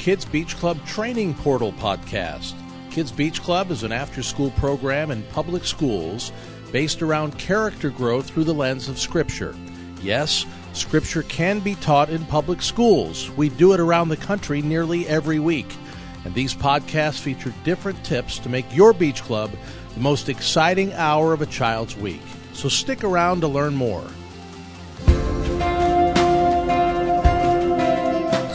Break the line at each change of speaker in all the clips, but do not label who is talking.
Kids Beach Club Training Portal podcast. Kids Beach Club is an after school program in public schools based around character growth through the lens of Scripture. Yes, Scripture can be taught in public schools. We do it around the country nearly every week. And these podcasts feature different tips to make your beach club the most exciting hour of a child's week. So stick around to learn more.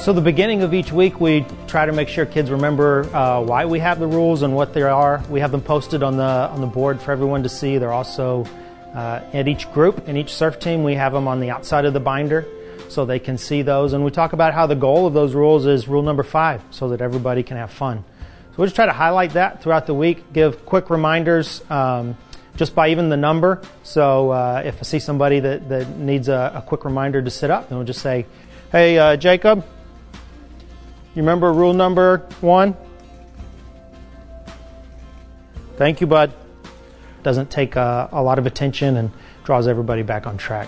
So, the beginning of each week, we try to make sure kids remember uh, why we have the rules and what they are. We have them posted on the on the board for everyone to see. They're also uh, at each group in each surf team. We have them on the outside of the binder so they can see those. And we talk about how the goal of those rules is rule number five, so that everybody can have fun. So we'll just try to highlight that throughout the week. Give quick reminders. Um, just by even the number. So uh, if I see somebody that, that needs a, a, quick reminder to sit up, then we'll just say, Hey, uh, Jacob, you remember rule number one? Thank you, bud. Doesn't take a, a lot of attention and draws everybody back on track.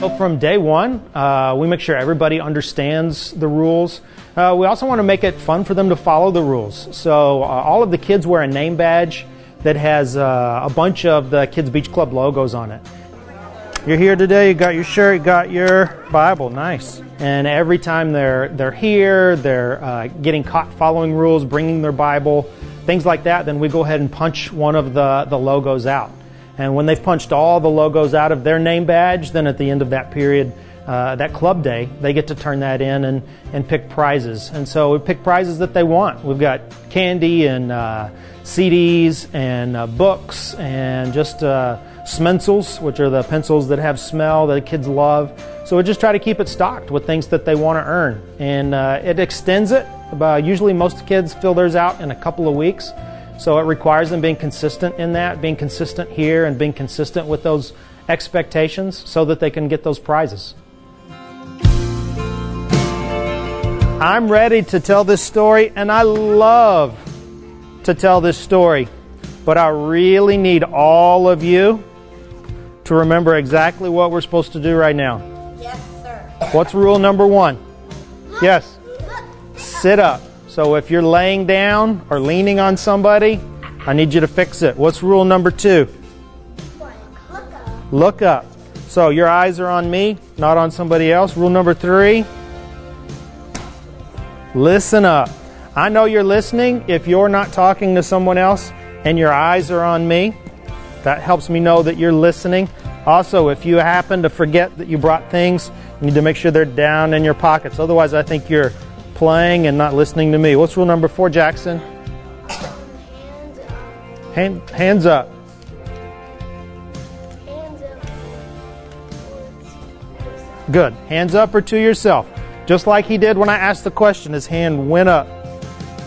So from day one, uh, we make sure everybody understands the rules. Uh, we also want to make it fun for them to follow the rules. So uh, all of the kids wear a name badge that has uh, a bunch of the Kids Beach Club logos on it. You're here today, you got your shirt, you got your Bible, nice. And every time they're, they're here, they're uh, getting caught following rules, bringing their Bible, things like that, then we go ahead and punch one of the, the logos out. And when they've punched all the logos out of their name badge, then at the end of that period, uh, that club day, they get to turn that in and, and pick prizes. And so we pick prizes that they want. We've got candy and uh, CDs and uh, books and just uh, Smencils, which are the pencils that have smell that kids love. So we just try to keep it stocked with things that they want to earn. And uh, it extends it. usually, most kids fill theirs out in a couple of weeks. So it requires them being consistent in that, being consistent here, and being consistent with those expectations so that they can get those prizes. I'm ready to tell this story, and I love to tell this story, but I really need all of you to remember exactly what we're supposed to do right now.
Yes, sir.
What's rule number one? Yes. Sit up. So if you're laying down or leaning on somebody, I need you to fix it. What's rule number two?
Look up.
Look up. So your eyes are on me, not on somebody else. Rule number three listen up. I know you're listening if you're not talking to someone else and your eyes are on me. That helps me know that you're listening. Also, if you happen to forget that you brought things, you need to make sure they're down in your pockets. Otherwise, I think you're playing and not listening to me. What's rule number four, Jackson?
Hands up.
Hand.
Hands up.
Good. Hands up or to yourself. Just like he did when I asked the question, his hand went up.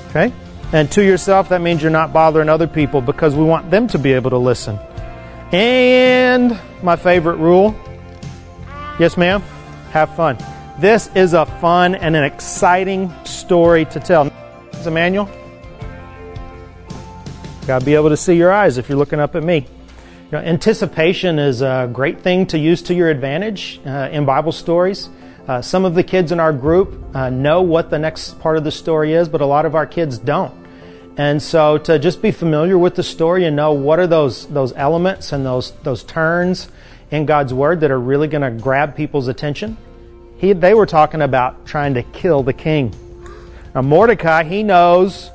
Okay? And to yourself, that means you're not bothering other people because we want them to be able to listen. And my favorite rule yes, ma'am? Have fun. This is a fun and an exciting story to tell. Is Emmanuel? Got to be able to see your eyes if you're looking up at me. You know, anticipation is a great thing to use to your advantage uh, in Bible stories. Uh, some of the kids in our group uh, know what the next part of the story is, but a lot of our kids don't. And so to just be familiar with the story and know what are those those elements and those those turns in God's word that are really going to grab people's attention. He, they were talking about trying to kill the king. Now Mordecai, he knows.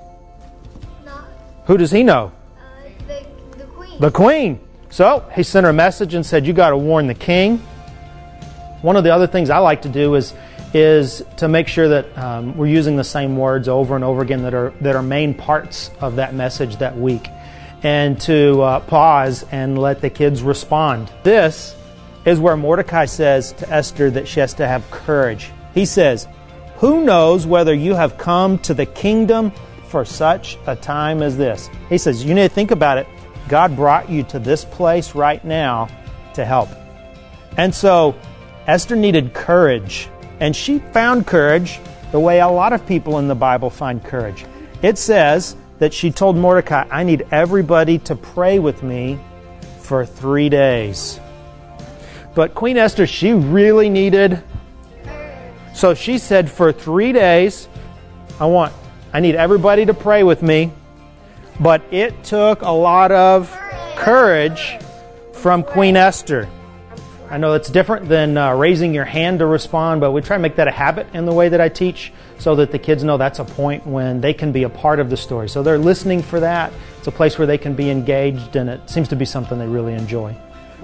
Not
Who does he know?
uh, the, the queen.
The queen. So he sent her a message and said, "You got to warn the king." One of the other things I like to do is is to make sure that um, we're using the same words over and over again that are that are main parts of that message that week, and to uh, pause and let the kids respond. This is where Mordecai says to Esther that she has to have courage. He says, "Who knows whether you have come to the kingdom for such a time as this?" He says, "You need to think about it. God brought you to this place right now to help." And so Esther needed courage, and she found courage the way a lot of people in the Bible find courage. It says that she told Mordecai, I need everybody to pray with me for three days. But Queen Esther, she really needed So she said, for three days, I want, I need everybody to pray with me. But it took a lot of courage from Queen Esther. I know it's different than uh, raising your hand to respond, but we try to make that a habit in the way that I teach so that the kids know that's a point when they can be a part of the story. So they're listening for that. It's a place where they can be engaged, and it seems to be something they really enjoy.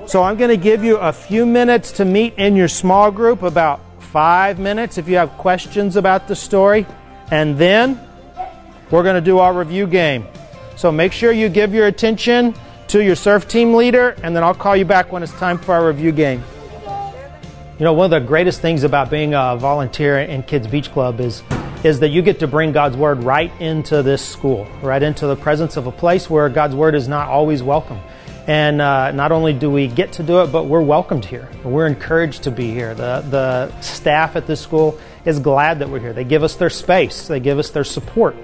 So I'm going to give you a few minutes to meet in your small group, about five minutes if you have questions about the story, and then we're going to do our review game. So make sure you give your attention to your surf team leader, and then I'll call you back when it's time for our review game. You know, one of the greatest things about being a volunteer in Kids Beach Club is is that you get to bring God's word right into this school, right into the presence of a place where God's word is not always welcome. And uh, not only do we get to do it, but we're welcomed here. We're encouraged to be here. The, the staff at this school is glad that we're here. They give us their space, they give us their support.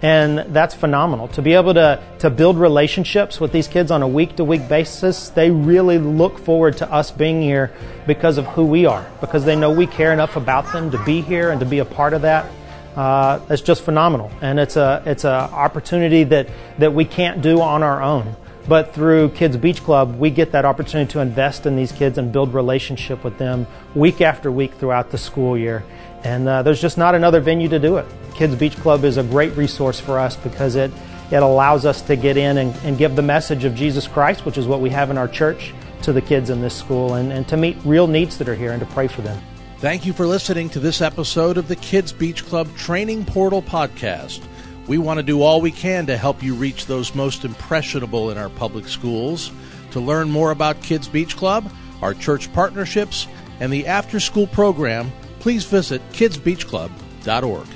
And that's phenomenal. To be able to, to build relationships with these kids on a week to week basis, they really look forward to us being here because of who we are, because they know we care enough about them to be here and to be a part of that. Uh, it's just phenomenal. And it's a, it's an opportunity that, that we can't do on our own. But through Kids Beach Club, we get that opportunity to invest in these kids and build relationship with them week after week throughout the school year. And uh, there's just not another venue to do it. Kids Beach Club is a great resource for us because it, it allows us to get in and, and give the message of Jesus Christ, which is what we have in our church, to the kids in this school and, and to meet real needs that are here and to pray for them.
Thank you for listening to this episode of the Kids Beach Club Training Portal Podcast. We want to do all we can to help you reach those most impressionable in our public schools. To learn more about Kids Beach Club, our church partnerships, and the after school program, please visit kidsbeachclub.org.